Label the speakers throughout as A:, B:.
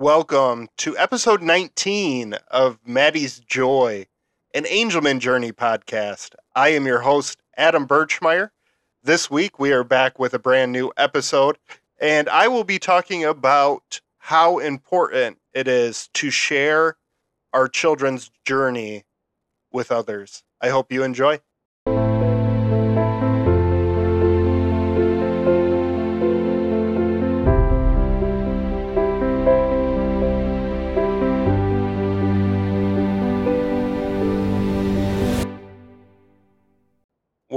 A: Welcome to episode 19 of Maddie's Joy, an Angelman Journey podcast. I am your host, Adam Birchmeyer. This week we are back with a brand new episode, and I will be talking about how important it is to share our children's journey with others. I hope you enjoy.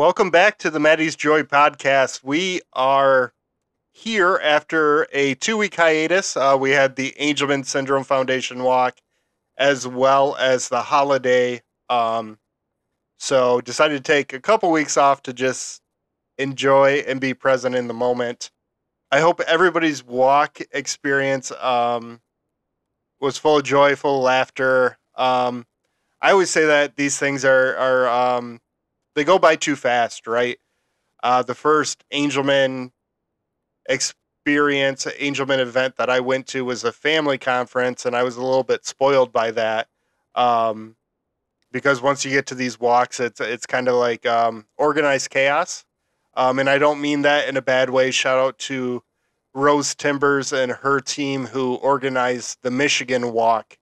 A: Welcome back to the Maddie's Joy podcast. We are here after a two week hiatus. Uh, we had the Angelman Syndrome Foundation walk as well as the holiday. Um, so decided to take a couple weeks off to just enjoy and be present in the moment. I hope everybody's walk experience um, was full of joy, full of laughter. Um, I always say that these things are are um, they go by too fast, right? Uh, the first Angelman experience, Angelman event that I went to was a family conference, and I was a little bit spoiled by that. Um, because once you get to these walks, it's it's kind of like um, organized chaos, um, and I don't mean that in a bad way. Shout out to Rose Timbers and her team who organized the Michigan walk.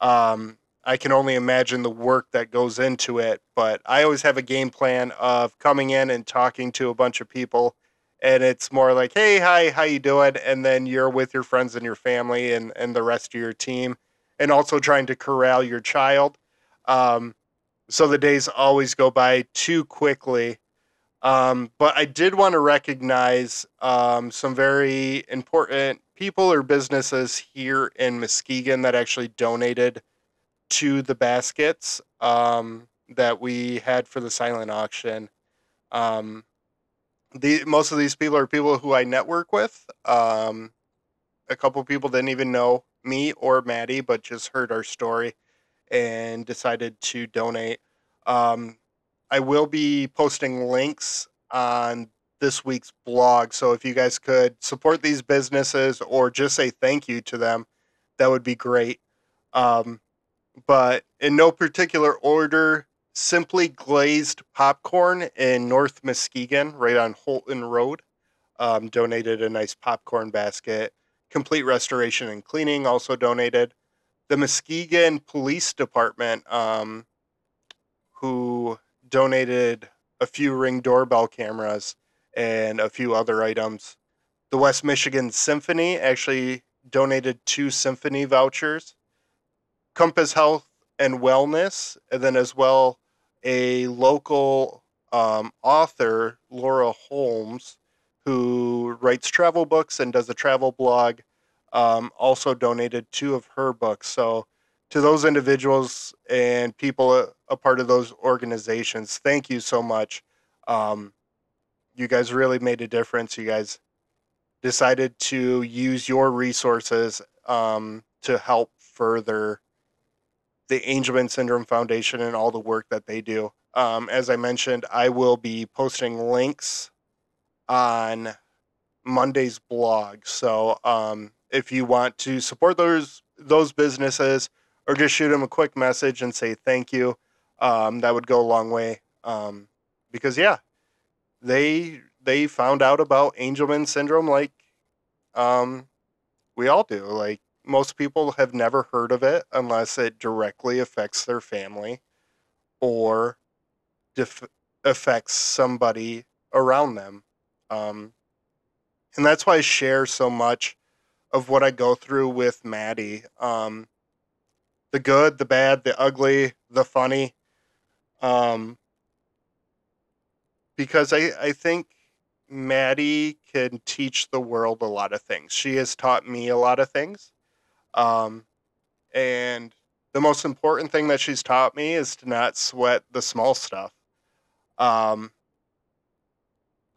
A: Um, I can only imagine the work that goes into it. But I always have a game plan of coming in and talking to a bunch of people, and it's more like, "Hey, hi, how you doing?" And then you're with your friends and your family and and the rest of your team, and also trying to corral your child. Um, so the days always go by too quickly. Um, but I did want to recognize um, some very important people or businesses here in Muskegon that actually donated to the baskets um, that we had for the silent auction. Um, the most of these people are people who I network with. Um, a couple people didn't even know me or Maddie, but just heard our story and decided to donate. Um, I will be posting links on this week's blog. So if you guys could support these businesses or just say thank you to them, that would be great. Um, but in no particular order, simply glazed popcorn in North Muskegon, right on Holton Road, um, donated a nice popcorn basket. Complete Restoration and Cleaning also donated. The Muskegon Police Department, um, who donated a few ring doorbell cameras and a few other items. The West Michigan Symphony actually donated two symphony vouchers Compass Health and Wellness, and then as well a local um, author, Laura Holmes, who writes travel books and does a travel blog, um, also donated two of her books. So, to those individuals and people a, a part of those organizations, thank you so much. Um, you guys really made a difference. You guys decided to use your resources um, to help further the Angelman Syndrome Foundation and all the work that they do. Um, as I mentioned, I will be posting links on Monday's blog. So um, if you want to support those those businesses or just shoot them a quick message and say thank you, um, that would go a long way. Um, because yeah, they they found out about Angelman syndrome like um, we all do. Like most people have never heard of it unless it directly affects their family or def- affects somebody around them. Um, and that's why I share so much of what I go through with Maddie. Um, the good, the bad, the ugly, the funny. Um, because I, I think Maddie can teach the world a lot of things. She has taught me a lot of things. Um, and the most important thing that she's taught me is to not sweat the small stuff. Um,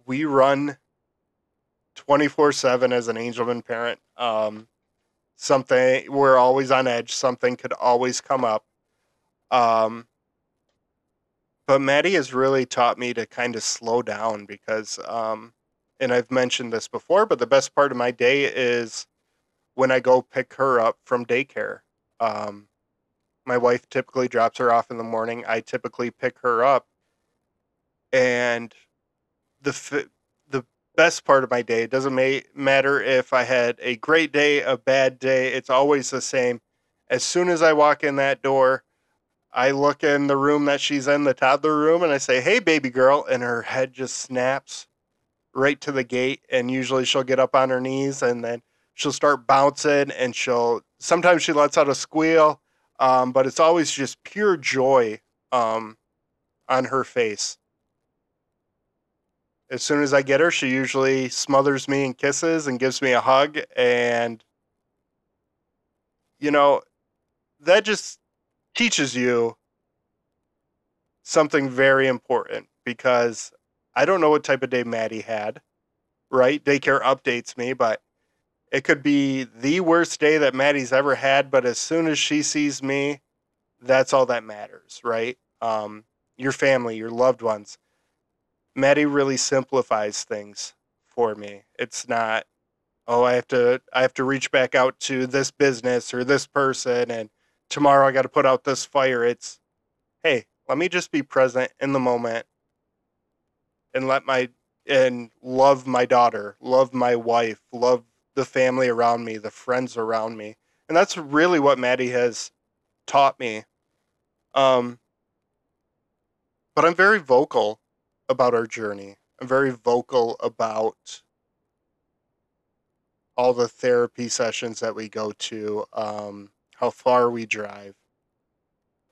A: we run 24 7 as an Angelman parent. Um, something, we're always on edge. Something could always come up. Um, but Maddie has really taught me to kind of slow down because, um, and I've mentioned this before, but the best part of my day is when I go pick her up from daycare. Um, my wife typically drops her off in the morning. I typically pick her up, and the the best part of my day it doesn't ma- matter if I had a great day, a bad day. It's always the same. As soon as I walk in that door, I look in the room that she's in, the toddler room, and I say, "Hey, baby girl," and her head just snaps right to the gate. And usually she'll get up on her knees and then she'll start bouncing, and she'll sometimes she lets out a squeal, um, but it's always just pure joy um, on her face. As soon as I get her, she usually smothers me and kisses and gives me a hug, and you know that just teaches you something very important because I don't know what type of day Maddie had, right? Daycare updates me, but it could be the worst day that Maddie's ever had, but as soon as she sees me, that's all that matters, right? Um, your family, your loved ones. Maddie really simplifies things for me. It's not, oh, I have to I have to reach back out to this business or this person and tomorrow I got to put out this fire. It's hey, let me just be present in the moment and let my and love my daughter, love my wife, love the family around me, the friends around me. And that's really what Maddie has taught me. Um, but I'm very vocal about our journey. I'm very vocal about all the therapy sessions that we go to, um, how far we drive.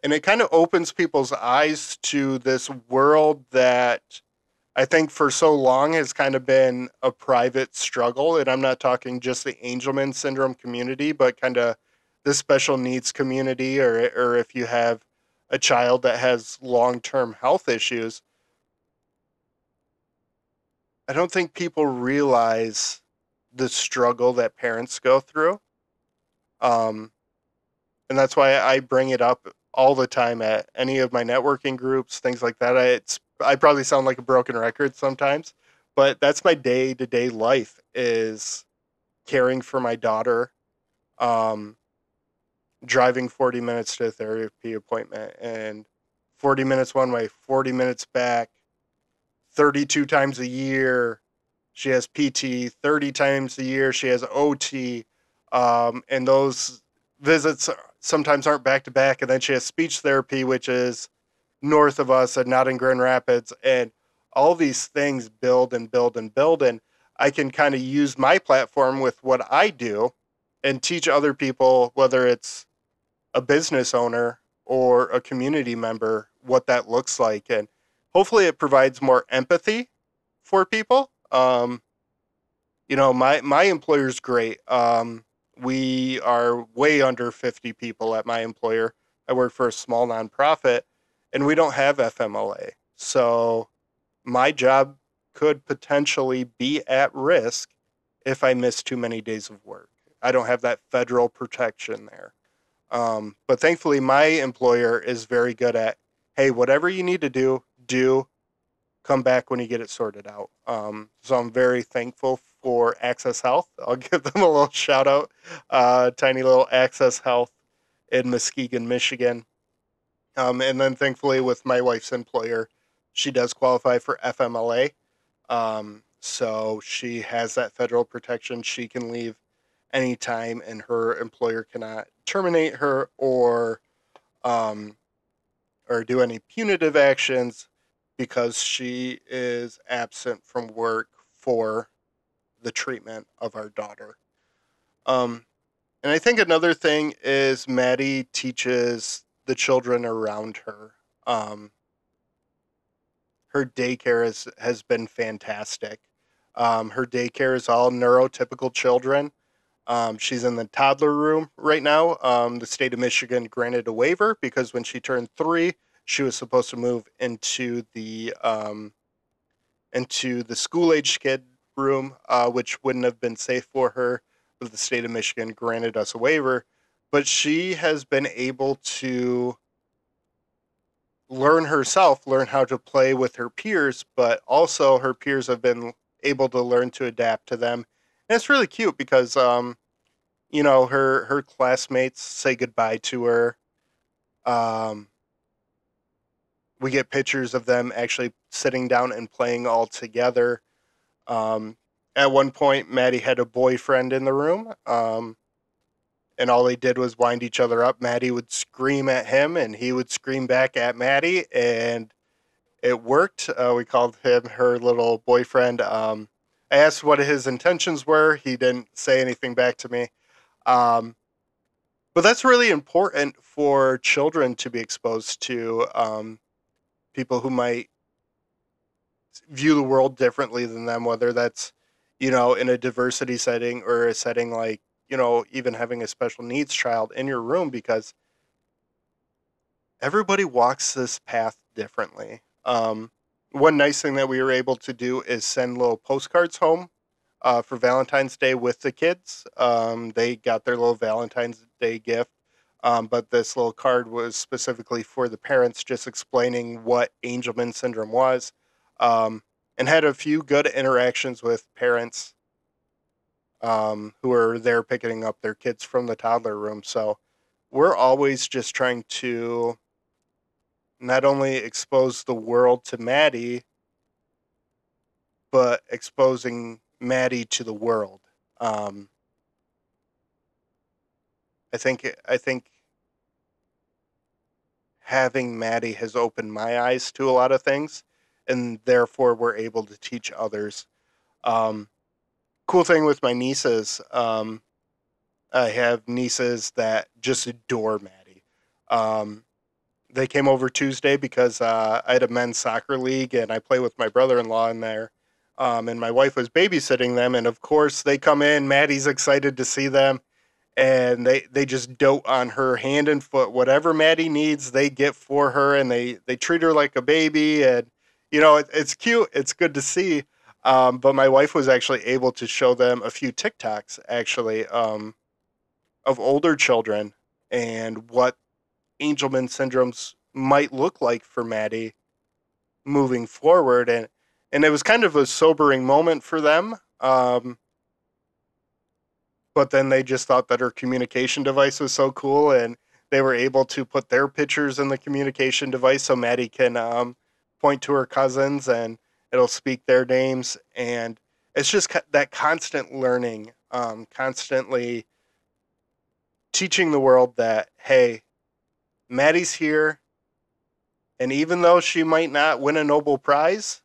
A: And it kind of opens people's eyes to this world that I think for so long has kind of been a private struggle. And I'm not talking just the Angelman syndrome community, but kind of the special needs community, or, or if you have a child that has long term health issues. I don't think people realize the struggle that parents go through. Um, and that's why I bring it up all the time at any of my networking groups, things like that. It's I probably sound like a broken record sometimes, but that's my day to day life is caring for my daughter, um, driving 40 minutes to a therapy appointment and 40 minutes one way, 40 minutes back, 32 times a year. She has PT 30 times a year. She has OT. Um, and those visits sometimes aren't back to back. And then she has speech therapy, which is north of us and not in Grand Rapids. And all these things build and build and build. And I can kind of use my platform with what I do and teach other people, whether it's a business owner or a community member, what that looks like. And hopefully it provides more empathy for people. Um, you know, my, my employer's great. Um, we are way under 50 people at my employer. I work for a small nonprofit and we don't have FMLA. So my job could potentially be at risk if I miss too many days of work. I don't have that federal protection there. Um, but thankfully, my employer is very good at, hey, whatever you need to do, do. Come back when you get it sorted out. Um, so I'm very thankful for Access Health. I'll give them a little shout out. Uh, tiny little Access Health in Muskegon, Michigan. Um, and then thankfully, with my wife's employer, she does qualify for FMLA. Um, so she has that federal protection. She can leave anytime, and her employer cannot terminate her or um, or do any punitive actions because she is absent from work for the treatment of our daughter. Um, and I think another thing is Maddie teaches the children around her. Um, her daycare has, has been fantastic. Um, her daycare is all neurotypical children. Um, she's in the toddler room right now. Um, the state of Michigan granted a waiver because when she turned three, she was supposed to move into the um, into the school age kid room, uh, which wouldn't have been safe for her. But the state of Michigan granted us a waiver but she has been able to learn herself, learn how to play with her peers, but also her peers have been able to learn to adapt to them. And it's really cute because, um, you know her her classmates say goodbye to her. Um, we get pictures of them actually sitting down and playing all together. Um, at one point, Maddie had a boyfriend in the room, um, and all they did was wind each other up. Maddie would scream at him, and he would scream back at Maddie, and it worked. Uh, we called him her little boyfriend. Um, I asked what his intentions were. He didn't say anything back to me. Um, but that's really important for children to be exposed to um, people who might view the world differently than them, whether that's, you know, in a diversity setting or a setting like, you know, even having a special needs child in your room because everybody walks this path differently. Um, one nice thing that we were able to do is send little postcards home uh, for Valentine's Day with the kids. Um, they got their little Valentine's Day gift, um, but this little card was specifically for the parents, just explaining what Angelman syndrome was, um, and had a few good interactions with parents um, who are there picking up their kids from the toddler room. So we're always just trying to not only expose the world to Maddie, but exposing Maddie to the world. Um, I think I think having Maddie has opened my eyes to a lot of things, and therefore we're able to teach others. Um, cool thing with my nieces, um, I have nieces that just adore Maddie. Um, they came over Tuesday because uh, I had a men's soccer league and I play with my brother in law in there. Um, and my wife was babysitting them. And of course, they come in. Maddie's excited to see them. And they, they just dote on her hand and foot. Whatever Maddie needs, they get for her. And they, they treat her like a baby. And, you know, it, it's cute. It's good to see. Um, but my wife was actually able to show them a few TikToks, actually, um, of older children and what Angelman syndromes might look like for Maddie moving forward, and and it was kind of a sobering moment for them. Um, but then they just thought that her communication device was so cool, and they were able to put their pictures in the communication device so Maddie can um, point to her cousins and it'll speak their names, and it's just that constant learning, um, constantly teaching the world that hey, Maddie's here, and even though she might not win a Nobel Prize,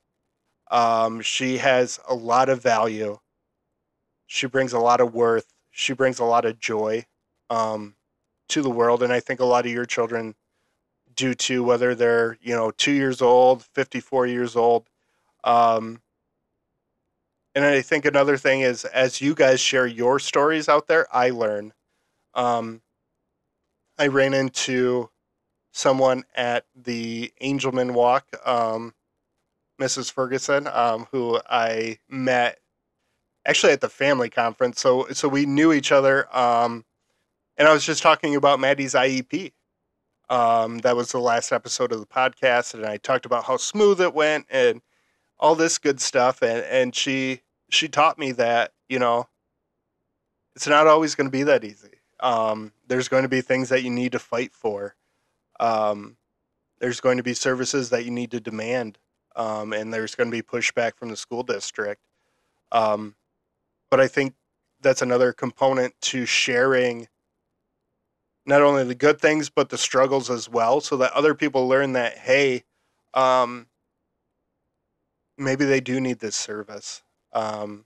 A: um, she has a lot of value. She brings a lot of worth. She brings a lot of joy um, to the world, and I think a lot of your children do too, whether they're you know two years old, fifty-four years old. Um, and I think another thing is as you guys share your stories out there, I learn. Um, I ran into someone at the Angelman Walk, um, Mrs. Ferguson, um, who I met actually at the family conference. So so we knew each other, um, and I was just talking about Maddie's IEP. Um, that was the last episode of the podcast, and I talked about how smooth it went and all this good stuff. And and she she taught me that you know it's not always going to be that easy. Um, there's going to be things that you need to fight for um, there's going to be services that you need to demand, um, and there's going to be pushback from the school district. Um, but I think that's another component to sharing not only the good things but the struggles as well, so that other people learn that hey, um, maybe they do need this service. Um,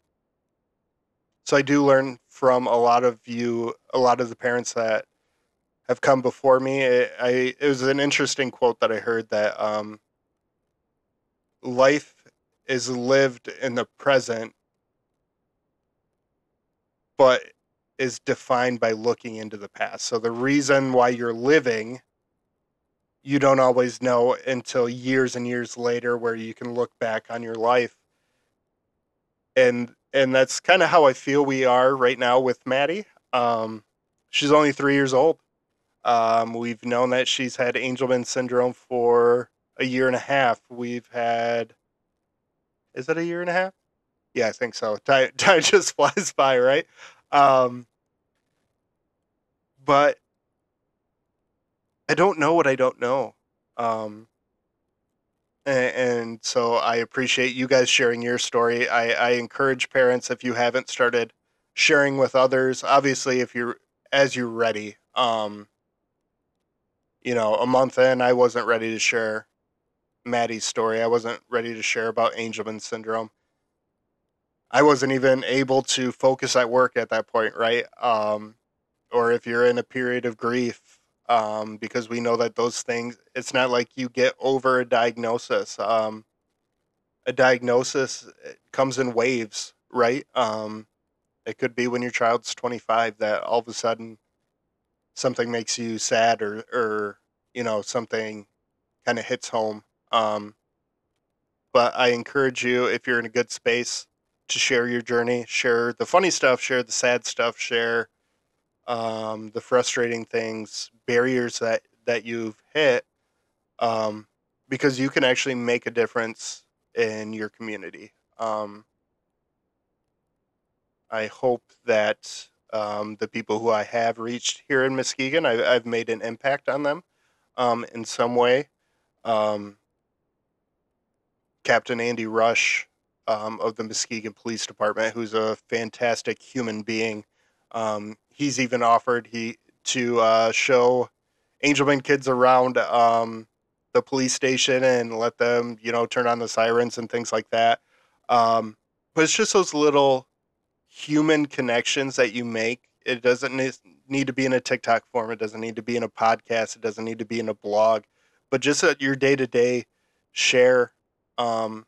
A: so I do learn from a lot of you, a lot of the parents that have come before me. It, I it was an interesting quote that I heard that um, life is lived in the present, but is defined by looking into the past. So the reason why you're living, you don't always know until years and years later, where you can look back on your life. And and that's kind of how I feel we are right now with Maddie. Um, she's only three years old um, we've known that she's had Angelman syndrome for a year and a half. We've had, is that a year and a half? Yeah, I think so. Time, time just flies by, right? Um, but I don't know what I don't know. Um, and, and so I appreciate you guys sharing your story. I, I encourage parents if you haven't started sharing with others. Obviously, if you're as you're ready. Um, you know, a month in, I wasn't ready to share Maddie's story. I wasn't ready to share about Angelman syndrome. I wasn't even able to focus at work at that point, right? Um, or if you're in a period of grief, um, because we know that those things, it's not like you get over a diagnosis. Um, a diagnosis comes in waves, right? Um, it could be when your child's 25 that all of a sudden something makes you sad or, or you know, something kind of hits home. Um, but I encourage you, if you're in a good space, to share your journey, share the funny stuff, share the sad stuff, share um, the frustrating things, barriers that that you've hit, um, because you can actually make a difference in your community. Um, I hope that um, the people who I have reached here in Muskegon, I, I've made an impact on them um, in some way. Um, Captain Andy Rush of the Muskegon Police Department, who's a fantastic human being. Um, he's even offered he to uh, show Angelman kids around um, the police station and let them, you know, turn on the sirens and things like that. Um, but it's just those little human connections that you make. It doesn't need to be in a TikTok form. It doesn't need to be in a podcast. It doesn't need to be in a blog, but just at your day to day share. Um,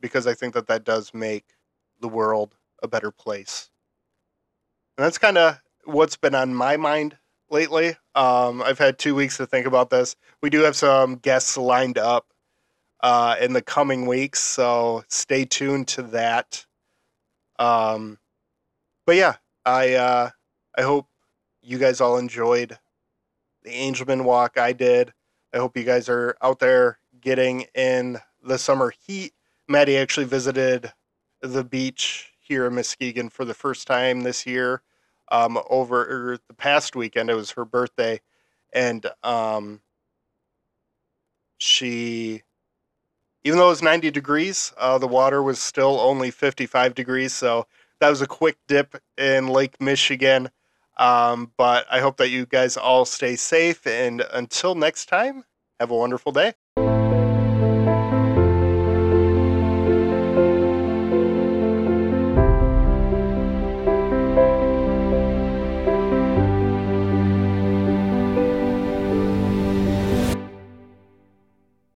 A: because I think that that does make the world a better place. And that's kind of what's been on my mind lately. Um, I've had two weeks to think about this. We do have some guests lined up uh, in the coming weeks, so stay tuned to that. Um, but yeah, I uh, I hope you guys all enjoyed the Angelman Walk. I did. I hope you guys are out there getting in the summer heat Maddie actually visited the beach here in Muskegon for the first time this year. Um, over the past weekend, it was her birthday, and um, she, even though it was 90 degrees, uh, the water was still only 55 degrees. So that was a quick dip in Lake Michigan. Um, but I hope that you guys all stay safe. And until next time, have a wonderful day.